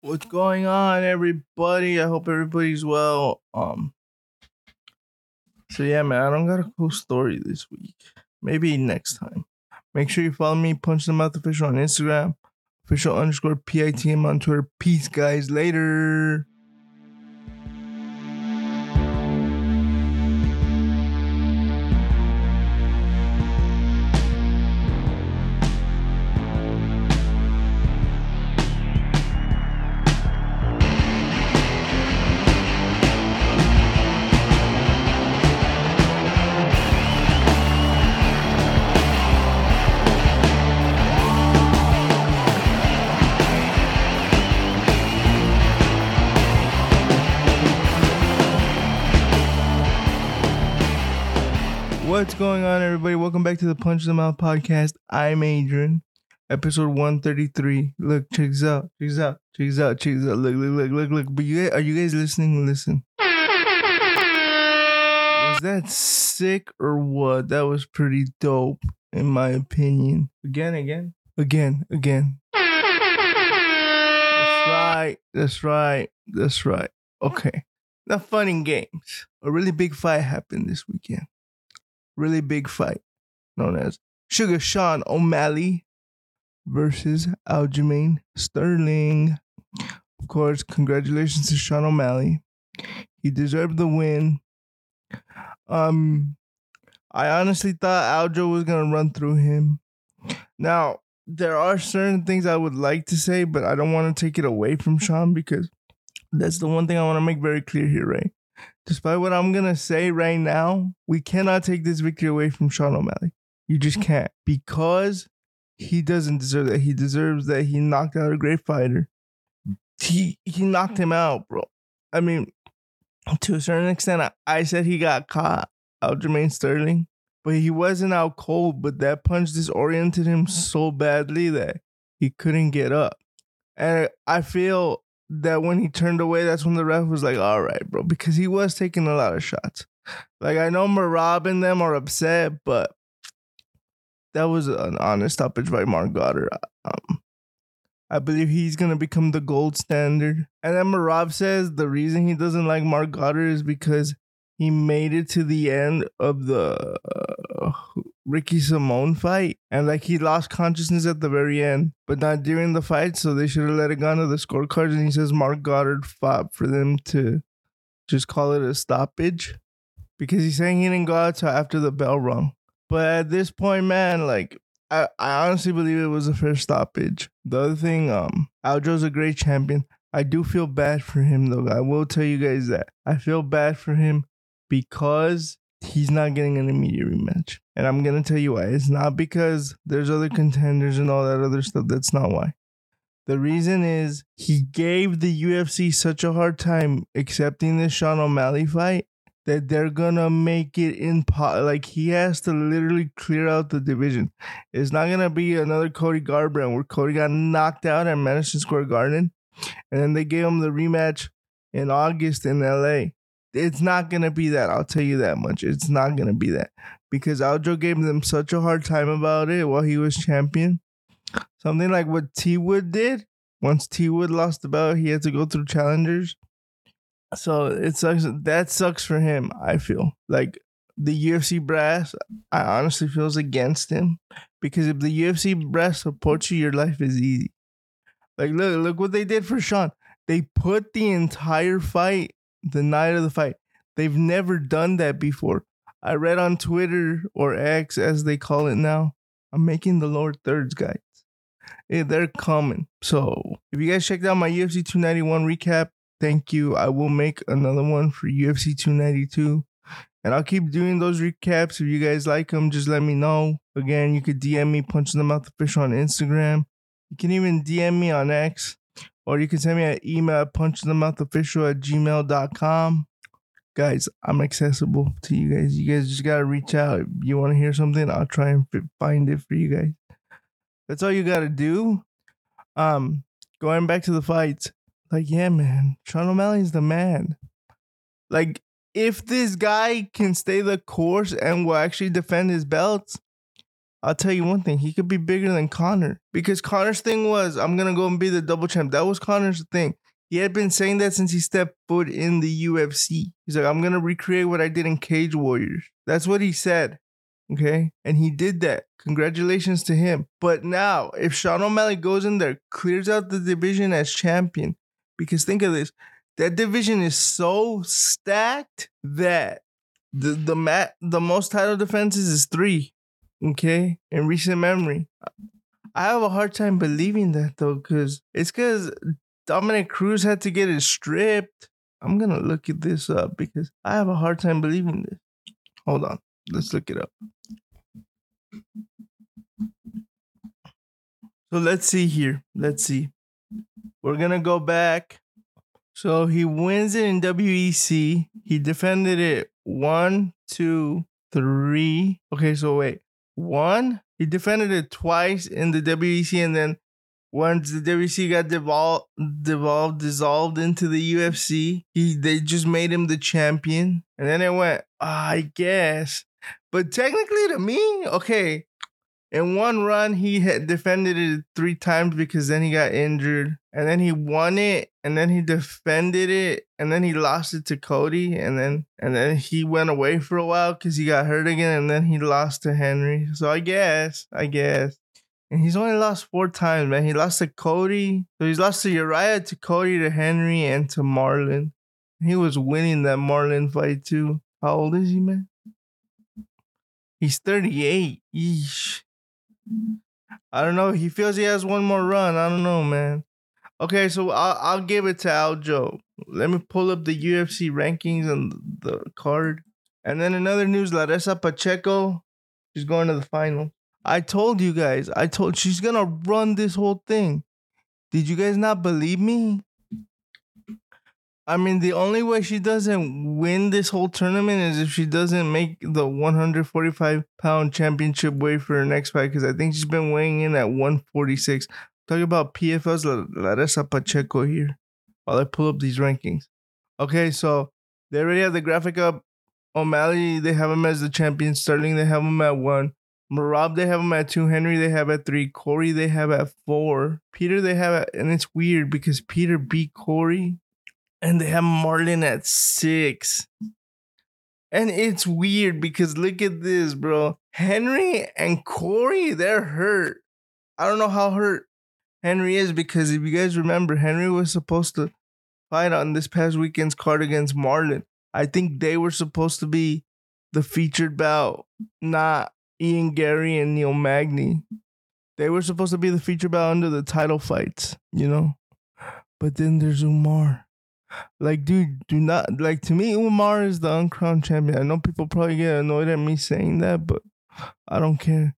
What's going on, everybody? I hope everybody's well. Um, so yeah, man, I don't got a cool story this week. Maybe next time. Make sure you follow me, Punch the Mouth Official on Instagram, official underscore PITM on Twitter. Peace, guys. Later. What's going on, everybody? Welcome back to the Punch the Mouth podcast. I'm Adrian, episode 133. Look, check this out. Check this out. Check this out. Check this out. Look, look, look, look, look. But you guys, are you guys listening? Listen. Was that sick or what? That was pretty dope, in my opinion. Again, again, again, again. That's right. That's right. That's right. Okay. Now, fun and games. A really big fight happened this weekend really big fight known as Sugar Sean O'Malley versus Aljamain Sterling. Of course, congratulations to Sean O'Malley. He deserved the win. Um, I honestly thought Aljo was gonna run through him. Now, there are certain things I would like to say, but I don't want to take it away from Sean because that's the one thing I want to make very clear here, right? Despite what I'm gonna say right now, we cannot take this victory away from Sean O'Malley. You just mm. can't because he doesn't deserve that. He deserves that. He knocked out a great fighter. He he knocked him out, bro. I mean, to a certain extent, I, I said he got caught, Aljamain Sterling, but he wasn't out cold. But that punch disoriented him mm. so badly that he couldn't get up. And I feel that when he turned away, that's when the ref was like, all right, bro, because he was taking a lot of shots. Like, I know Merab and them are upset, but that was an honest stoppage by Mark Goddard. Um, I believe he's going to become the gold standard. And then Merab says the reason he doesn't like Mark Goddard is because he made it to the end of the uh, Ricky Simón fight, and like he lost consciousness at the very end, but not during the fight. So they should have let it go to the scorecards. And he says Mark Goddard fought for them to just call it a stoppage because he's saying he didn't go out till after the bell rung. But at this point, man, like I, I honestly believe it was a fair stoppage. The other thing, um, Aljo's a great champion. I do feel bad for him though. I will tell you guys that. I feel bad for him because he's not getting an immediate rematch. And I'm going to tell you why. It's not because there's other contenders and all that other stuff. That's not why. The reason is he gave the UFC such a hard time accepting this Sean O'Malley fight that they're gonna make it impo- like he has to literally clear out the division. It's not gonna be another Cody Garbrandt where Cody got knocked out at Madison Square Garden, and then they gave him the rematch in August in LA. It's not gonna be that. I'll tell you that much. It's not gonna be that because Aljo gave them such a hard time about it while he was champion. Something like what T Wood did. Once T Wood lost the belt, he had to go through challengers. So it sucks. That sucks for him. I feel like the UFC brass. I honestly feels against him because if the UFC brass supports you, your life is easy. Like look, look what they did for Sean. They put the entire fight the night of the fight. They've never done that before. I read on Twitter or X as they call it now. I'm making the lower thirds, guys. Yeah, they're coming. So if you guys checked out my UFC 291 recap, thank you. I will make another one for UFC 292. And I'll keep doing those recaps. If you guys like them, just let me know. Again, you could DM me, punch out the fish on Instagram. You can even DM me on X. Or you can send me an email at punchthemouthofficial at gmail.com guys, I'm accessible to you guys. You guys just gotta reach out. If you want to hear something, I'll try and find it for you guys. That's all you gotta do. Um, going back to the fights, like yeah, man, Sean O'Malley's the man. Like if this guy can stay the course and will actually defend his belts, I'll tell you one thing, he could be bigger than Conor. Because Conor's thing was, I'm gonna go and be the double champ. That was Conor's thing. He had been saying that since he stepped foot in the UFC. He's like, I'm gonna recreate what I did in Cage Warriors. That's what he said. Okay. And he did that. Congratulations to him. But now, if Sean O'Malley goes in there, clears out the division as champion, because think of this that division is so stacked that the the mat the most title defenses is three. Okay, in recent memory, I have a hard time believing that though, because it's because Dominick Cruz had to get it stripped. I'm gonna look at this up because I have a hard time believing this. Hold on, let's look it up. So let's see here. Let's see. We're gonna go back. So he wins it in WEC. He defended it one, two, three. Okay, so wait. One, he defended it twice in the WEC, and then once the WEC got devolved, devolved, dissolved into the UFC, he they just made him the champion, and then it went. I guess, but technically, to me, okay, in one run, he had defended it three times because then he got injured. And then he won it. And then he defended it. And then he lost it to Cody. And then and then he went away for a while because he got hurt again. And then he lost to Henry. So I guess, I guess. And he's only lost four times, man. He lost to Cody. So he's lost to Uriah, to Cody, to Henry, and to Marlon. He was winning that Marlon fight too. How old is he, man? He's 38. Yeesh. I don't know. He feels he has one more run. I don't know, man. Okay, so I'll, I'll give it to Aljo. Let me pull up the UFC rankings and the card. And then another news, Larissa Pacheco, she's going to the final. I told you guys, I told she's gonna run this whole thing. Did you guys not believe me? I mean, the only way she doesn't win this whole tournament is if she doesn't make the 145 pound championship weight for her next fight. Because I think she's been weighing in at 146. Talking about PFL's Larissa Pacheco here while I pull up these rankings. Okay, so they already have the graphic up. O'Malley, they have him as the champion. Sterling, they have him at one. Merab, they have him at two. Henry, they have at three. Cory, they have at four. Peter, they have at, and it's weird because Peter beat Cory and they have Marlon at six. And it's weird because look at this, bro. Henry and Cory, they're hurt. I don't know how hurt Henry is because if you guys remember, Henry was supposed to fight on this past weekend's card against Marlon. I think they were supposed to be the featured bout, not Ian Garry and Neil Magny. They were supposed to be the featured bout under the title fights, you know? But then there's Umar. Like, dude, do not like to me. Umar is the uncrowned champion. I know people probably get annoyed at me saying that, but I don't care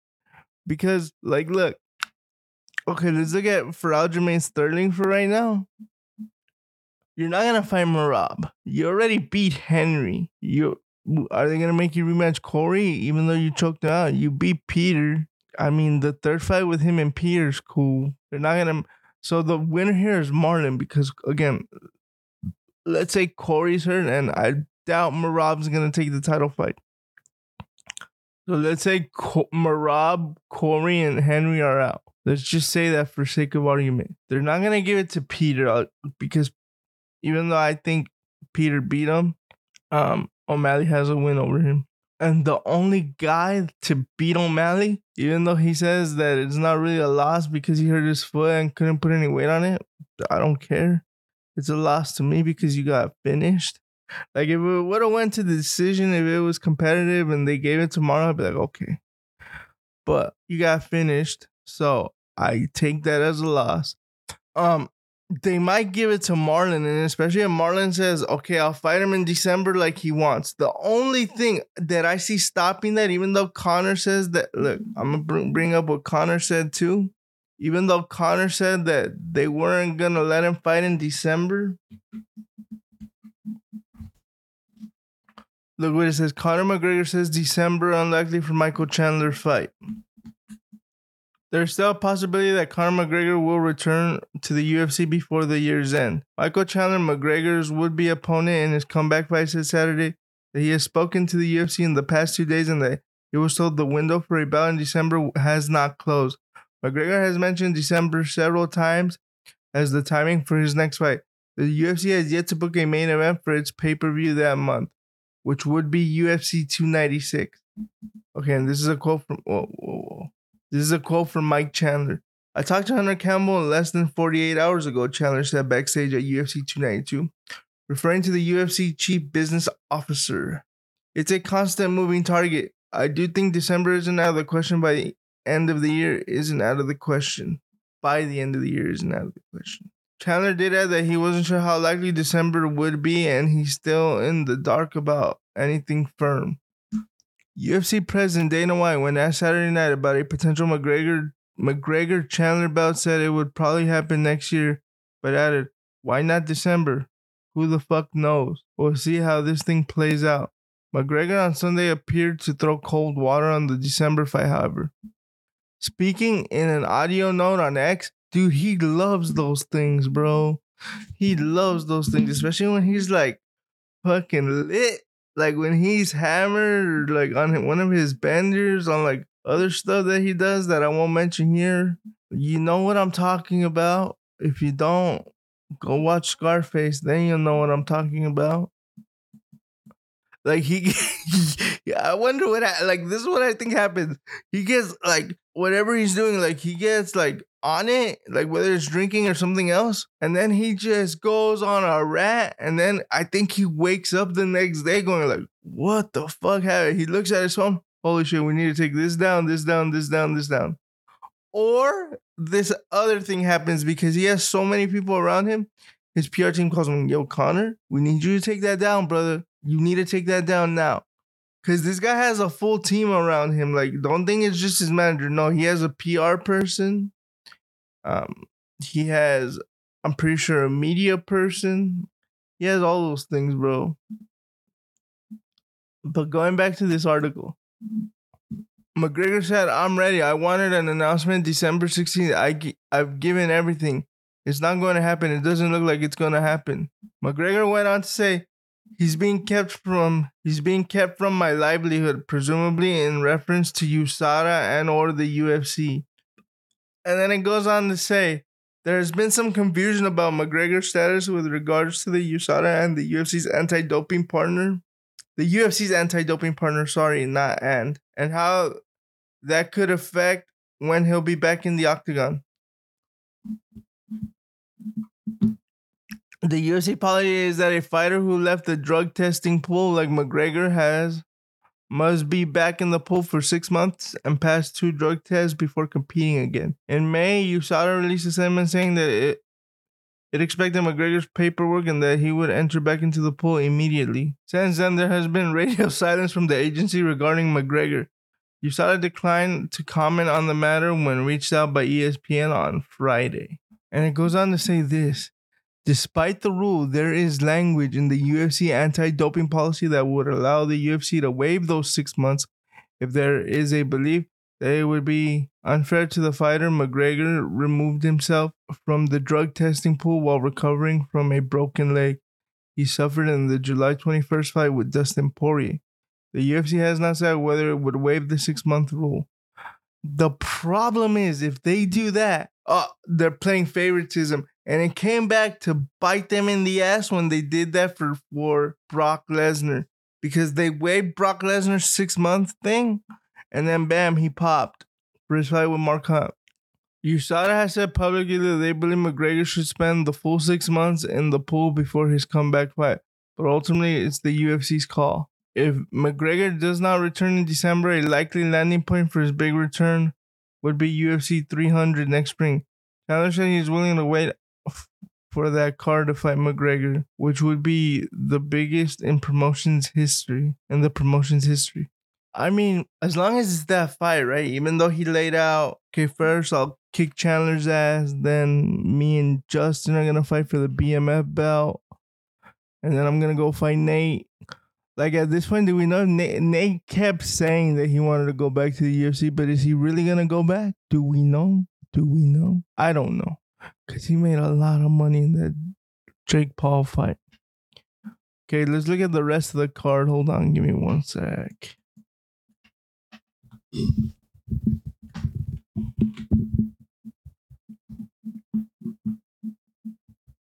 because, like, look. Okay, let's look at for Aljamain Sterling for right now. You're not gonna fight Merab. You already beat Henry. You are they gonna make you rematch Cory even though you choked out? You beat Peter. I mean, the third fight with him and Peter's cool. They're not gonna. So the winner here is Marlon because again, let's say Cory's hurt, and I doubt Merab's gonna take the title fight. So let's say Co- Merab, Corey, and Henry are out. Let's just say that for sake of argument, they're not gonna give it to Peter uh, because even though I think Peter beat him, um, O'Malley has a win over him. And the only guy to beat O'Malley, even though he says that it's not really a loss because he hurt his foot and couldn't put any weight on it, I don't care it's a loss to me because you got finished. Like if it would have went to the decision, if it was competitive and they gave it tomorrow, I'd be like, okay. But you got finished, so I take that as a loss. Um, they might give it to Marlon, and especially if Marlon says, "Okay, I'll fight him in December like he wants." The only thing that I see stopping that, even though Conor says that, look, I'm gonna bring up what Conor said too even though Conor said that they weren't gonna let him fight in December. Look what it says. Conor McGregor says December unlikely for Michael Chandler fight. There's still a possibility that Conor McGregor will return to the UFC before the year's end. Michael Chandler, McGregor's would-be opponent in his comeback fight said Saturday that he has spoken to the UFC in the past two days and that He was told the window for a bout in December has not closed. McGregor has mentioned December several times as the timing for his next fight. The UFC has yet to book a main event for its pay per view that month, which would be UFC 296. Okay, and this is a quote from whoa, whoa, whoa. This is a quote from Mike Chandler. I talked to Hunter Campbell less than 48 hours ago, Chandler said backstage at UFC 292, referring to the UFC chief business officer. It's a constant moving target. I do think December isn't out of the question by end of the year isn't out of the question. By the end of the year isn't out of the question. Chandler did add that he wasn't sure how likely December would be, and he's still in the dark about anything firm. UFC President Dana White, when asked Saturday night about a potential McGregor McGregor Chandler bout, said it would probably happen next year, but added, "Why not December? Who the fuck knows? We'll see how this thing plays out." McGregor on Sunday appeared to throw cold water on the December fight, however. Speaking in an audio note on X, dude, he loves those things, bro. He loves those things, especially when he's like fucking lit. Like when he's hammered, like on one of his benders, on like other stuff that he does that I won't mention here. You know what I'm talking about. If you don't, go watch Scarface, then you'll know what I'm talking about. Like he, I wonder what I, like this is what I think happens. He gets like whatever he's doing, like he gets like on it, like whether it's drinking or something else, and then he just goes on a rat, and then I think he wakes up the next day going like, "What the fuck happened?" He looks at his phone. Holy shit, we need to take this down, this down, this down, this down. Or this other thing happens because he has so many people around him. His PR team calls him, Yo, Conor, we need you to take that down, brother. You need to take that down now. Cause this guy has a full team around him. Like, don't think it's just his manager. No, he has a PR person. Um, he has, I'm pretty sure, a media person. He has all those things, bro. But going back to this article, McGregor said, I'm ready. I wanted an announcement December 16th. I, I've given everything. It's not going to happen. It doesn't look like it's going to happen. McGregor went on to say, he's being kept from he's being kept from my livelihood, presumably in reference to USADA and or the UFC. And then it goes on to say, there has been some confusion about McGregor's status with regards to the USADA and the UFC's anti-doping partner the UFC's anti-doping partner, sorry, not and, and how that could affect when he'll be back in the octagon. The UFC policy is that a fighter who left the drug testing pool like McGregor has must be back in the pool for six months and pass two drug tests before competing again. In May, USADA released a statement saying that it it expected McGregor's paperwork and that he would enter back into the pool immediately. Since then, there has been radio silence from the agency regarding McGregor. USADA declined to comment on the matter when reached out by ESPN on Friday. And it goes on to say this Despite the rule, there is language in the UFC anti doping policy that would allow the UFC to waive those six months if there is a belief that it would be unfair to the fighter. McGregor removed himself from the drug testing pool while recovering from a broken leg he suffered in the July 21st fight with Dustin Poirier. The UFC has not said whether it would waive the six month rule. The problem is, if they do that, uh, they're playing favoritism. And it came back to bite them in the ass when they did that for, for Brock Lesnar because they waived Brock Lesnar's six month thing and then bam, he popped for his fight with Mark Hunt. USADA has said publicly that they believe McGregor should spend the full six months in the pool before his comeback fight, but ultimately it's the UFC's call. If McGregor does not return in December, a likely landing point for his big return would be UFC 300 next spring. Chandler said he's willing to wait for that card to fight McGregor, which would be the biggest in promotion's history, in the promotion's history. I mean, as long as it's that fight, right? Even though he laid out, okay, first I'll kick Chandler's ass, then me and Justin are gonna fight for the BMF belt, and then I'm gonna go fight Nate. Like at this point, do we know Nate, Nate kept saying that he wanted to go back to the UFC, but is he really gonna go back? Do we know? Do we know? I don't know, cause he made a lot of money in that Jake Paul fight. Okay, let's look at the rest of the card. Hold on, give me one sec.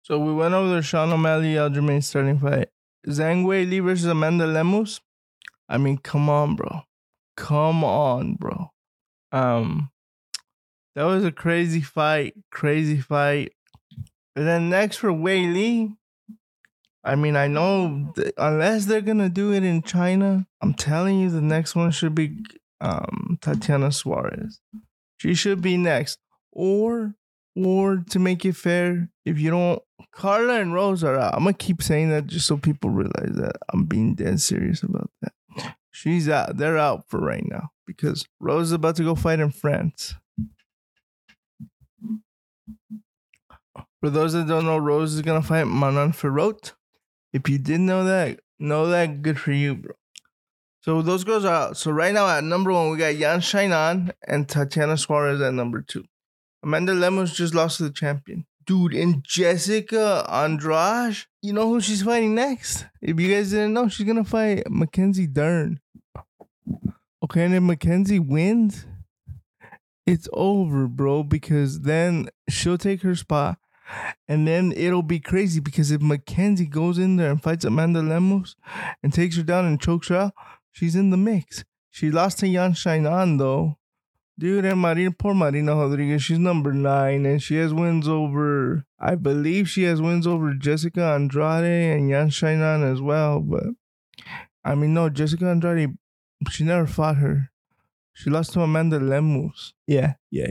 So we went over the Sean O'Malley Aljamain Sterling fight. Zhang Weili versus Amanda Lemos. I mean, come on, bro. Come on, bro. Um, that was a crazy fight. Crazy fight. And then next for Weili. I mean, I know unless they're gonna do it in China, I'm telling you, the next one should be um, Tatiana Suarez. She should be next, or or to make it fair, if you don't, Carla and Rose are out. I'm gonna keep saying that just so people realize that I'm being dead serious about that. She's out. They're out for right now because Rose is about to go fight in France. For those that don't know, Rose is gonna fight Manon Fiorot. If you didn't know that, know that. Good for you, bro. So those girls are out. So right now at number one, we got Yan Xiaonan and Tatiana Suarez at number two. Amanda Lemos just lost to the champion. Dude, and Jessica Andrade, you know who she's fighting next? If you guys didn't know, she's gonna fight Mackenzie Dern. Okay, and if Mackenzie wins, it's over, bro, because then she'll take her spot. And then it'll be crazy because if Mackenzie goes in there and fights Amanda Lemos and takes her down and chokes her out, she's in the mix. She lost to Yan Xiaonan though. Dude, and Marina, poor Marina Rodriguez, she's number nine, and she has wins over, I believe she has wins over Jessica Andrade and Yan Xiaonan as well. But I mean, no, Jessica Andrade, she never fought her. She lost to Amanda Lemos. Yeah, yeah.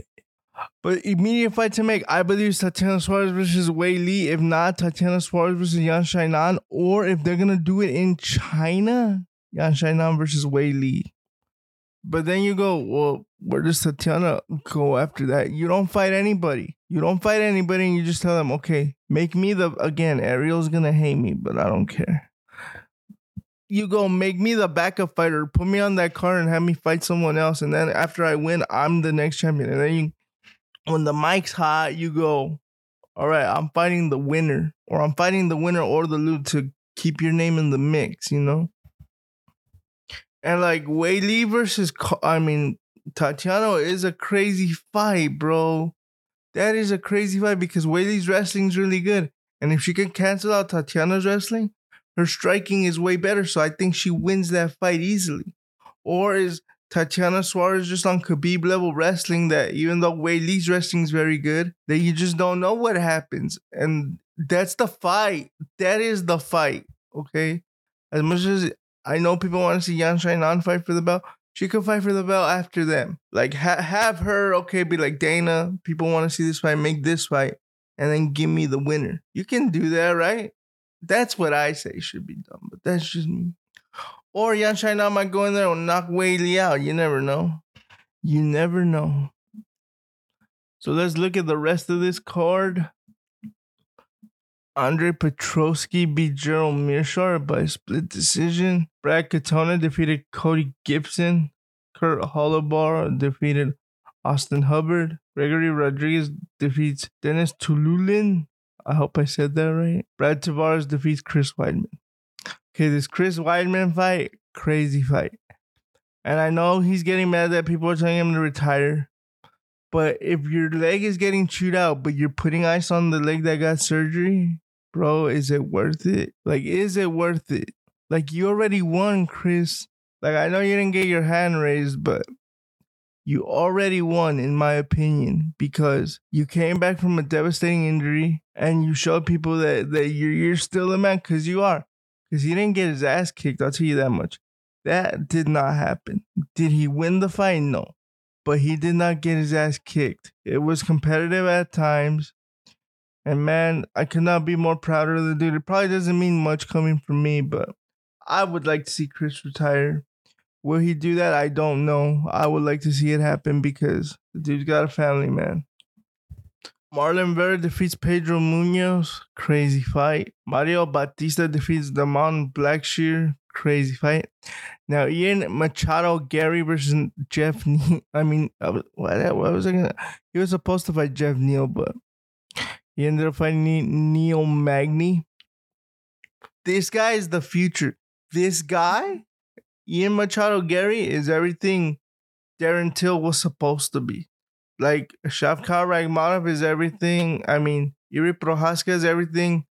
But immediate fight to make, I believe, is Tatiana Suarez versus Weili. If not, Tatiana Suarez versus Yan Xiaonan. Or if they're gonna do it in China, Yan Xiaonan versus Weili. But then you go, well, where does Tatiana go after that? You don't fight anybody. You don't fight anybody, and you just tell them, okay, make me the again. Ariel's gonna hate me, but I don't care. You go make me the backup fighter, put me on that card, and have me fight someone else, and then after I win, I'm the next champion. And then you, when the mic's hot, you go, all right, I'm fighting the winner, or I'm fighting the winner or the loot to keep your name in the mix. You know. And like Li versus, I mean, Tatiana is a crazy fight, bro. That is a crazy fight because Li's wrestling is really good. And if she can cancel out Tatiana's wrestling, her striking is way better. So I think she wins that fight easily. Or is Tatiana Suarez just on Khabib level wrestling that even though Weili's wrestling is very good, that you just don't know what happens. And that's the fight. That is the fight. Okay. As much as I know people want to see Yan Xiaonan fight for the belt. She could fight for the belt after them. Like ha- have her okay, be like Dana. People want to see this fight, make this fight, and then give me the winner. You can do that, right? That's what I say should be done, but that's just me. Or Yan Xiaonan might go in there and knock Weili out. You never know. You never know. So let's look at the rest of this card. Andre Petroski beat Gerald Meerschaert by split decision. Brad Katona defeated Cody Gibson. Kurt Holobaugh defeated Austin Hubbard. Gregory Rodrigues defeats Denis Tiuliulin. I hope I said that right. Brad Tavares defeats Chris Weidman. Okay, this Chris Weidman fight, crazy fight. And I know he's getting mad that people are telling him to retire. But if your leg is getting chewed out, but you're putting ice on the leg that got surgery, bro, is it worth it? Like, is it worth it? Like, you already won, Chris. Like, I know you didn't get your hand raised, but you already won, in my opinion, because you came back from a devastating injury and you showed people that, that you're, you're still a man because you are. Because he didn't get his ass kicked, I'll tell you that much. That did not happen. Did he win the fight? No. But he did not get his ass kicked. It was competitive at times. And man, I could not be more prouder of the dude. It probably doesn't mean much coming from me, but I would like to see Chris retire. Will he do that? I don't know. I would like to see it happen because the dude's got a family, man. Marlon Vera defeats Pedro Munhoz. Crazy fight. Mario Bautista defeats Da'Mon Blackshear. Crazy fight. Now, Ian Machado Garry versus Geoff Neal. I mean, what, what was I gonna? He was supposed to fight Geoff Neal, but he ended up fighting Neil Magny. This guy is the future. This guy, Ian Machado Garry, is everything Darren Till was supposed to be. Like Shavkat Rakhmonov is everything. I mean, Jiri Prochazka is everything.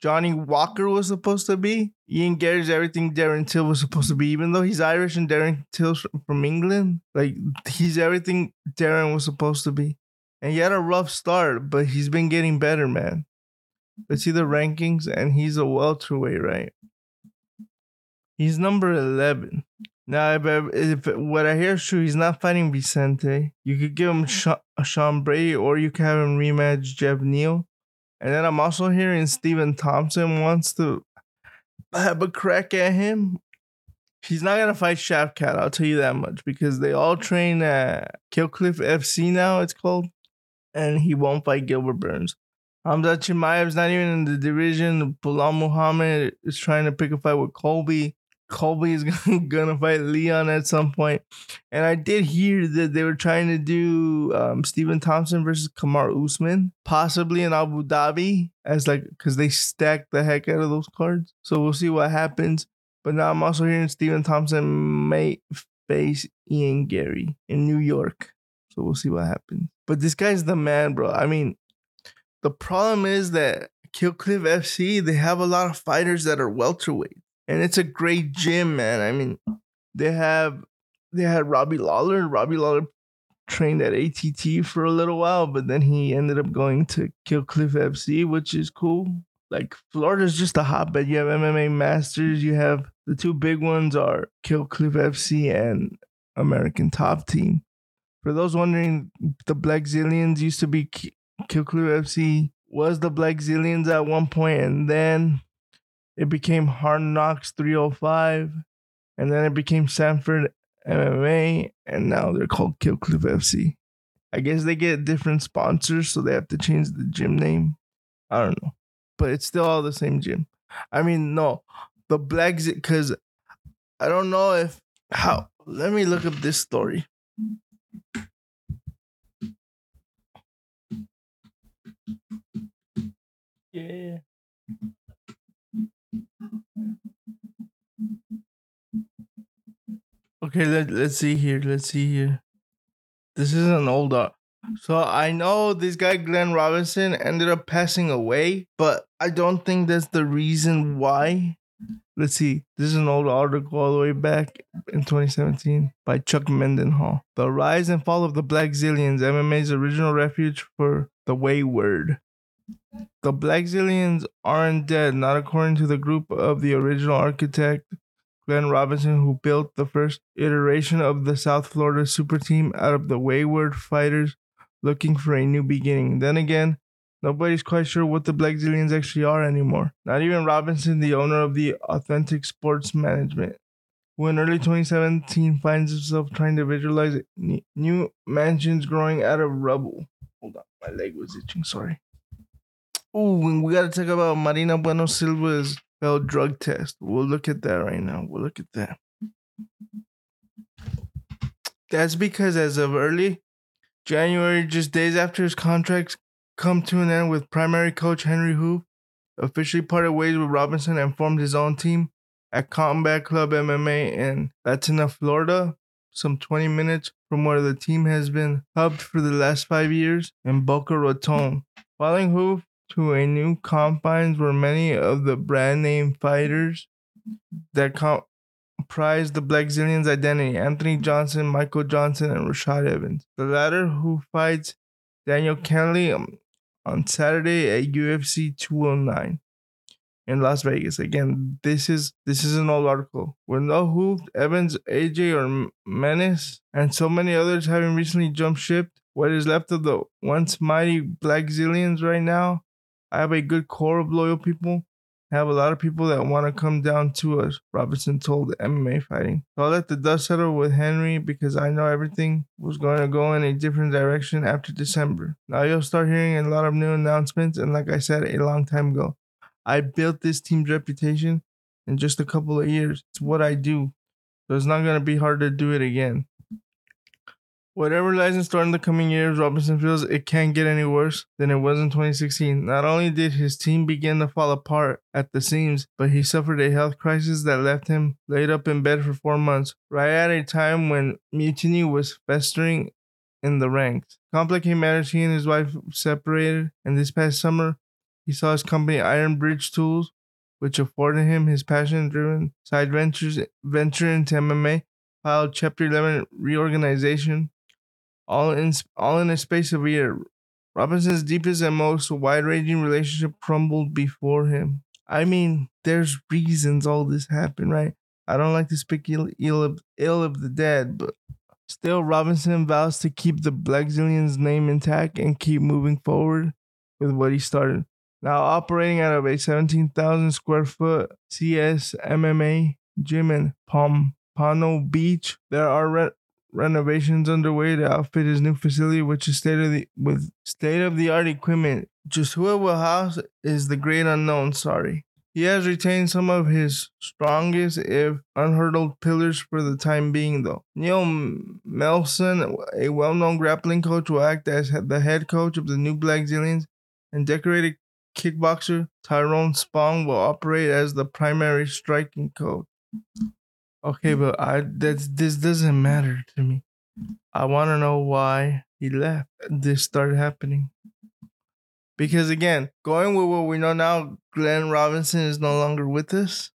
Johnny Walker was supposed to be. Ian Garry's everything Darren Till was supposed to be, even though he's Irish and Darren Till's from England. Like he's everything Darren was supposed to be. And he had a rough start, but he's been getting better, man. Let's see the rankings, and he's a welterweight, right? He's number 11. Now, if, if what I hear is true, he's not fighting Vicente. You could give him hmm. Sean, uh, Sean Brady, or you could have him rematch Geoff Neal. And then I'm also hearing Stephen Thompson wants to have a crack at him. He's not gonna fight Shavkat, I'll tell you that much, because they all train at Kill Cliff FC now, it's called. And he won't fight Gilbert Burns. Hamza Chimaev's not even in the division. Belal Muhammad is trying to pick a fight with Colby. Colby is gonna fight Leon at some point. And I did hear that they were trying to do um, Stephen Thompson versus Kamaru Usman, possibly in Abu Dhabi, as like because they stacked the heck out of those cards. So we'll see what happens. But now I'm also hearing Stephen Thompson may face Ian Garry in New York. So we'll see what happens. But this guy's the man, bro. I mean, the problem is that Kill Cliff FC, they have a lot of fighters that are welterweight and it's a great gym, man. I mean, they have they had Robbie Lawler. Robbie Lawler trained at ATT for a little while, but then he ended up going to Kill Cliff FC, which is cool. Like Florida's just a hotbed. You have MMA Masters. You have the two big ones are Kill Cliff FC and American Top Team. For those wondering, the Black Blackzilians used to be Kill Cliff FC was the Black Blackzilians at one point, and then it became Hard Knocks 305, and then it became Sanford MMA, and now they're called Kill Cliff FC. I guess they get different sponsors, so they have to change the gym name. I don't know, but it's still all the same gym. I mean, no, the Black because I don't know if how. Let me look up this story. Yeah. Okay, let, let's see here. Let's see here. This is an old art. So I know this guy Glenn Robinson ended up passing away, but I don't think that's the reason why. Let's see. This is an old article all the way back in 2017 by Chuck Mindenhall. The rise and fall of the Blackzilians, MMA's original refuge for the wayward. The Blackzilians aren't dead, not according to the group of the original architect, Glenn Robinson, who built the first iteration of the South Florida super team out of the wayward fighters looking for a new beginning. Then again, nobody's quite sure what the Black Blackzilians actually are anymore. Not even Robinson, the owner of the Authentic Sports Management, who in early 2017 finds himself trying to visualize new mansions growing out of rubble. Hold on, my leg was itching, sorry. Oh, we got to talk about Marina Bueno Silva's failed drug test. We'll look at that right now. We'll look at that. That's because as of early January, just days after his contracts come to an end with primary coach Henry Hooft, officially parted ways with Robinson and formed his own team at Combat Club MMA in Lantana, Florida, some 20 minutes from where the team has been hubbed for the last five years in Boca Raton. Following Hooft, to a new confines where many of the brand name fighters that comprise the Black Blackzilians' identity Anthony Johnson, Michael Johnson, and Rashad Evans. The latter, who fights Daniel Kennedy um, on Saturday at UFC 209 in Las Vegas. Again, this is this is an old article. With no Hooft, Evans, AJ, or Menace, and so many others having recently jumped ship, what is left of the once mighty Black Blackzilians right now I have a good core of loyal people. I have a lot of people that want to come down to us, Robinson told MMA Fighting. So I let the dust settle with Henry because I know everything was going to go in a different direction after December. Now you'll start hearing a lot of new announcements, and like I said a long time ago, I built this team's reputation in just a couple of years. It's what I do. So it's not going to be hard to do it again. Whatever lies in store in the coming years, Robinson feels it can't get any worse than it was in 2016. Not only did his team begin to fall apart at the seams, but he suffered a health crisis that left him laid up in bed for four months, right at a time when mutiny was festering in the ranks. Complicated matters, he and his wife separated, and this past summer, he saw his company Iron Bridge Tools, which afforded him his passion-driven side ventures venture into MMA, filed Chapter 11 reorganization, all in all in a space of a year. Robinson's deepest and most wide-ranging relationship crumbled before him. I mean, there's reasons all this happened, right? I don't like to speak ill, ill, of, ill of the dead, but still, Robinson vows to keep the Blackzilians name intact and keep moving forward with what he started. Now operating out of a 17,000 square foot CS MMA gym in Pompano Beach, there are re- renovations underway to outfit his new facility, which is state of the with state of the art equipment. Just who it will house is the great unknown. Sorry. He has retained some of his strongest, if unhurdled, pillars for the time being, though. Neil Melanson, a well known grappling coach, will act as the head coach of the new Black Blackzilians, and decorated kickboxer Tyrone Spong will operate as the primary striking coach. Okay, but I that's this doesn't matter to me. I want to know why he left. This started happening. Because again, going with what we know now, Glenn Robinson is no longer with us.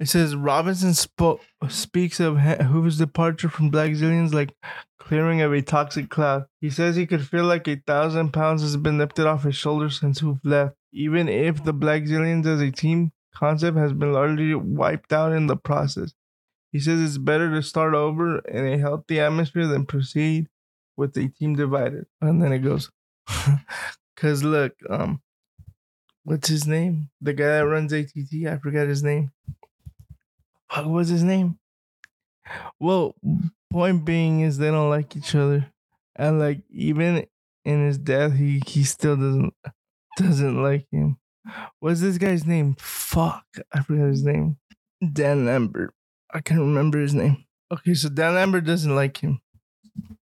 It says Robinson spoke, speaks of Hooft's departure from Blackzilians like clearing of a toxic cloud. He says he could feel like a thousand pounds has been lifted off his shoulders since Hooft left, even if the Blackzilians as a team concept has been largely wiped out in the process. He says it's better to start over in a healthy atmosphere than proceed with a team divided. And then it goes, because look, um, what's his name? The guy that runs ATT, I forgot his name. What was his name? Well, point being is they don't like each other, and like even in his death, he he still doesn't doesn't like him. What's this guy's name? Fuck, I forgot his name. Dan Lambert. I can't remember his name. Okay, so Dan Lambert doesn't like him.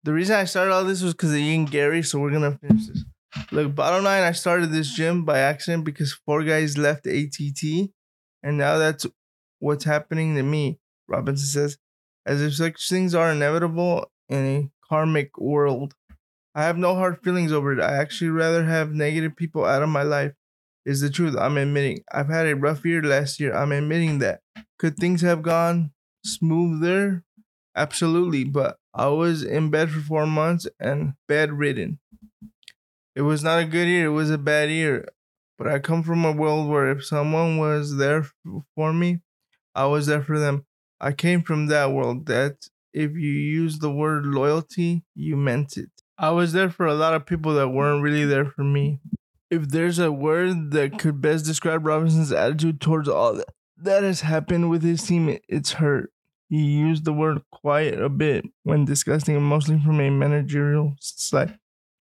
The reason I started all this was because of Ian Garry, so we're gonna finish this. Look, bottom line, I started this gym by accident because four guys left ATT, and now that's what's happening to me. Robinson says, as if such things are inevitable in a karmic world. I have no hard feelings over it. I actually rather have negative people out of my life. Is the truth. I'm admitting. I've had a rough year last year. I'm admitting that. Could things have gone smoother? Absolutely. But I was in bed for four months and bedridden. It was not a good year. It was a bad year. But I come from a world where if someone was there for me, I was there for them. I came from that world that if you use the word loyalty, you meant it. I was there for a lot of people that weren't really there for me. If there's a word that could best describe Robinson's attitude towards all that, has happened with his team, it's hurt. He used the word quiet a bit when discussing it mostly from a managerial side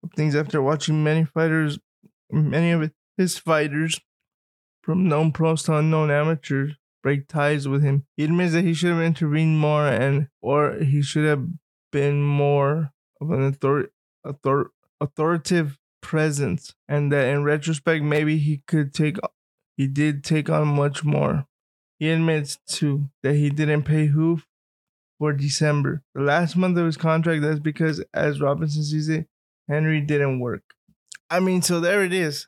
of things after watching many fighters, many of his fighters, from known pros to unknown amateurs, break ties with him. He admits that he should have intervened more and or he should have been more of an author, author, authoritative presence and that in retrospect maybe he could take he did take on much more. He admits too that he didn't pay Hooft for December. The last month of his contract that's because as Robinson sees it, Henry didn't work. I mean, so there it is.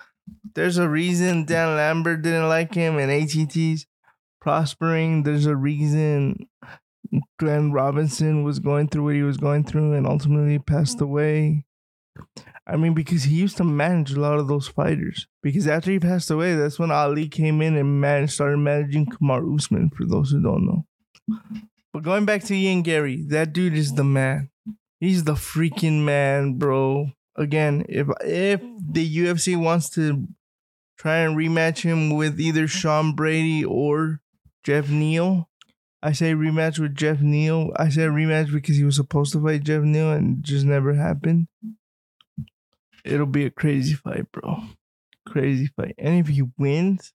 There's a reason Dan Lambert didn't like him and ATT's prospering. There's a reason Glenn Robinson was going through what he was going through and ultimately passed away. I mean, because he used to manage a lot of those fighters. Because after he passed away, that's when Ali came in and man started managing Kamaru Usman. For those who don't know, but going back to Ian Garry, that dude is the man. He's the freaking man, bro. Again, if if the UFC wants to try and rematch him with either Sean Brady or Geoff Neal. I say rematch with Geoff Neal. I say rematch because he was supposed to fight Geoff Neal and just never happened. It'll be a crazy fight, bro. Crazy fight. And if he wins,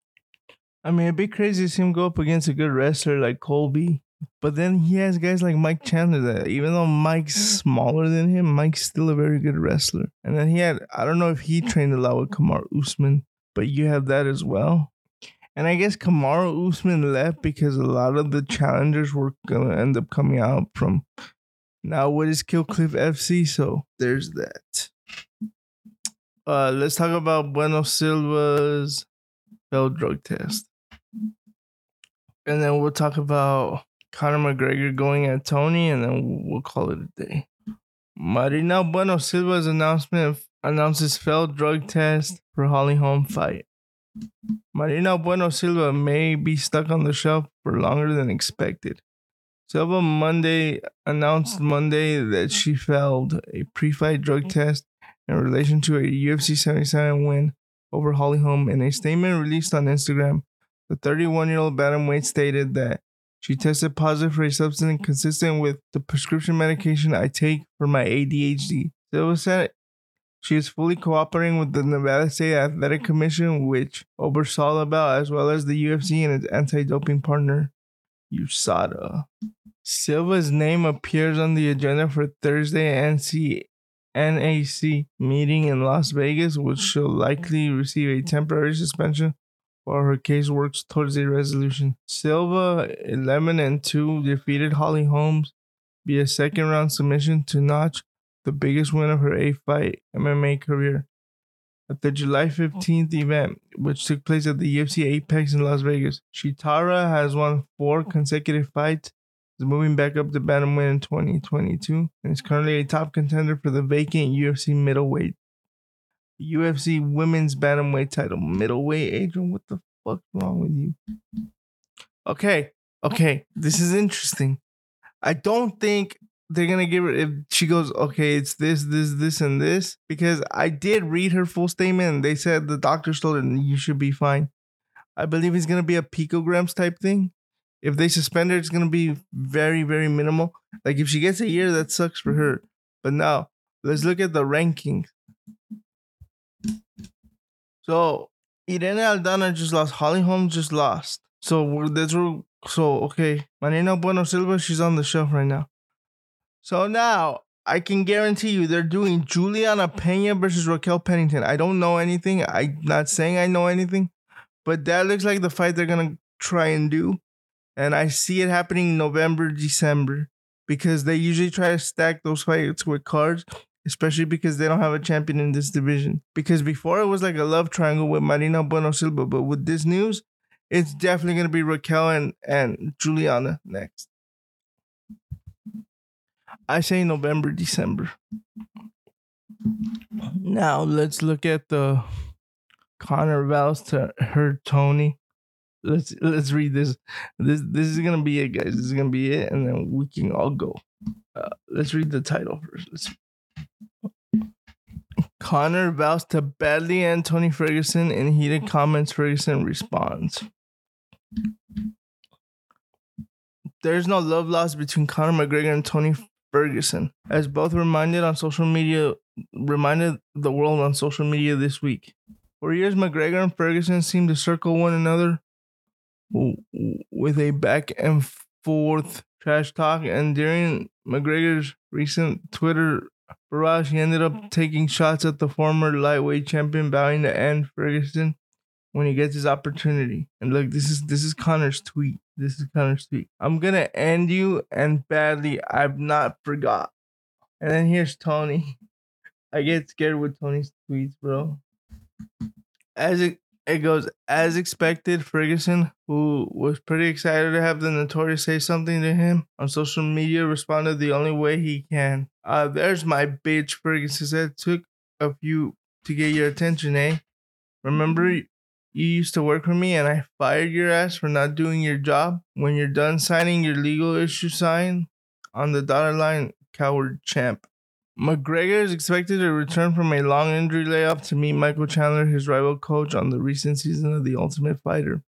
I mean, it'd be crazy to see him go up against a good wrestler like Colby. But then he has guys like Mike Chandler that even though Mike's smaller than him, Mike's still a very good wrestler. And then he had I don't know if he trained a lot with Kamaru Usman, but you have that as well. And I guess Kamaru Usman left because a lot of the challengers were gonna end up coming out from now what is Kill Cliff FC. So there's that. Uh, let's talk about Bueno Silva's failed drug test. And then we'll talk about Conor McGregor going at Tony, and then we'll call it a day. Marina Bueno Silva's announcement announces failed drug test for Holly Holm fight. Marina Bueno Silva may be stuck on the shelf for longer than expected. Silva Monday announced Monday that she failed a pre-fight drug test in relation to a UFC 77 win over Holly Holm. In a statement released on Instagram, the 31-year-old bantamweight stated that she tested positive for a substance consistent with the prescription medication I take for my ADHD. Silva said she is fully cooperating with the Nevada State Athletic Commission, which oversaw the bout, as well as the UFC and its anti-doping partner, USADA. Silva's name appears on the agenda for Thursday NC NAC meeting in Las Vegas, which she'll likely receive a temporary suspension while her case works towards a resolution. Silva, 11 and 2, defeated Holly Holmes via second round submission to notch the biggest win of her A fight MMA career. At the July 15th event, which took place at the UFC Apex in Las Vegas, Sheetara has won four consecutive fights, is moving back up to bantamweight in 2022, and is currently a top contender for the vacant UFC middleweight, UFC women's bantamweight title. Middleweight, Adrian, what the fuck's wrong with you? Okay, okay, this is interesting. I don't think they're gonna give her if she goes okay it's this this this and this because i did read her full statement and they said the doctor told her you should be fine i believe it's gonna be a picograms type thing if they suspend her it's gonna be very very minimal. Like if she gets a year that sucks for her. But now let's look at the rankings. So irene aldana just lost. Holly holmes just lost. So we're so okay. Marina bueno silva she's on the shelf right now. So now I can guarantee you they're doing Juliana Pena versus Raquel Pennington. I don't know anything. I'm not saying I know anything, but that looks like the fight they're gonna try and do. And I see it happening November, December, because they usually try to stack those fights with cards, especially because they don't have a champion in this division. Because before it was like a love triangle with Marina Bueno Silva, but with this news, it's definitely gonna be Raquel and, and Juliana next. I say November, December. Now let's look at the Conor vows to hurt Tony. Let's let's read this. This this is gonna be it, guys. This is gonna be it, and then we can all go. Uh, let's read the title first. Let's. Conor vows to badly end Tony Ferguson in heated comments. Ferguson responds. There's no love lost between Conor McGregor and Tony Ferguson, as both reminded on social media reminded the world on social media this week. For years, McGregor and Ferguson seemed to circle one another with a back and forth trash talk, and during McGregor's recent Twitter barrage, he ended up mm-hmm. taking shots at the former lightweight champion, vowing to end Ferguson when he gets his opportunity. And look, this is this is Conor's tweet. This is Conor's tweet. I'm gonna end you and badly. I've not forgot. And then here's Tony. I get scared with Tony's tweets, bro. As it it goes as expected, Ferguson, who was pretty excited to have the notorious say something to him on social media, responded the only way he can. Uh, there's my bitch, Ferguson said. Took a few to get your attention, eh? Remember you used to work for me and I fired your ass for not doing your job. When you're done signing your legal issue sign on the dotted line, coward champ. McGregor is expected to return from a long injury layoff to meet Michael Chandler, his rival coach, on the recent season of The Ultimate Fighter.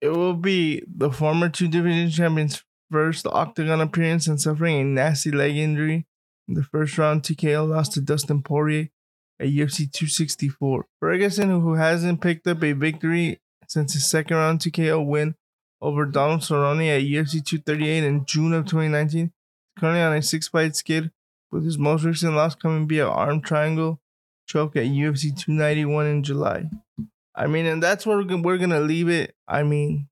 It will be the former two division champions' first octagon appearance and suffering a nasty leg injury. In the first round, TKO lost to Dustin Poirier at UFC 264. Ferguson, who hasn't picked up a victory since his second round TKO win over Donald Cerrone at UFC 238 in June of 2019. Currently on a six-fight skid, with his most recent loss coming via arm triangle choke at UFC 291 in July. I mean, and that's where we're gonna leave it. I mean,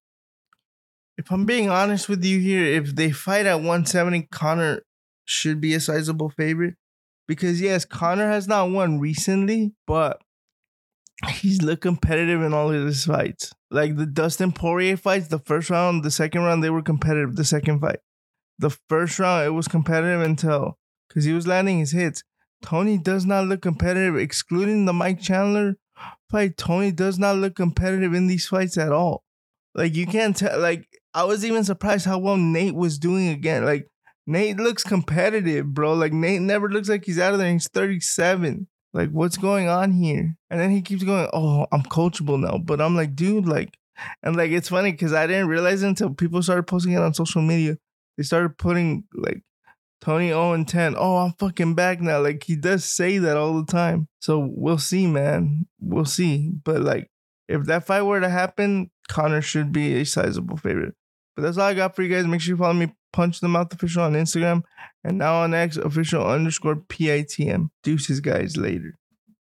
if I'm being honest with you here, if they fight at 170, Conor should be a sizable favorite. Because yes, Conor has not won recently, but he's looked competitive in all of his fights. Like the Dustin Poirier fights, the first round, the second round, they were competitive. The second fight, the first round, it was competitive until because he was landing his hits. Tony does not look competitive, excluding the Mike Chandler fight. Tony does not look competitive in these fights at all. Like you can't tell. Like I was even surprised how well Nate was doing again. Like Nate looks competitive, bro. Like Nate never looks like he's out of there. He's 37. Like, what's going on here? And then he keeps going, Oh, I'm coachable now. But I'm like, dude, like, and like, it's funny because I didn't realize until people started posting it on social media. They started putting like Tony Owen 10. Oh, I'm fucking back now. Like, he does say that all the time. So we'll see, man. We'll see. But like, if that fight were to happen, Conor should be a sizable favorite. But that's all I got for you guys. Make sure you follow me, Punch the Mouth Official on Instagram, and now on X official underscore PITM. Deuces, guys, later.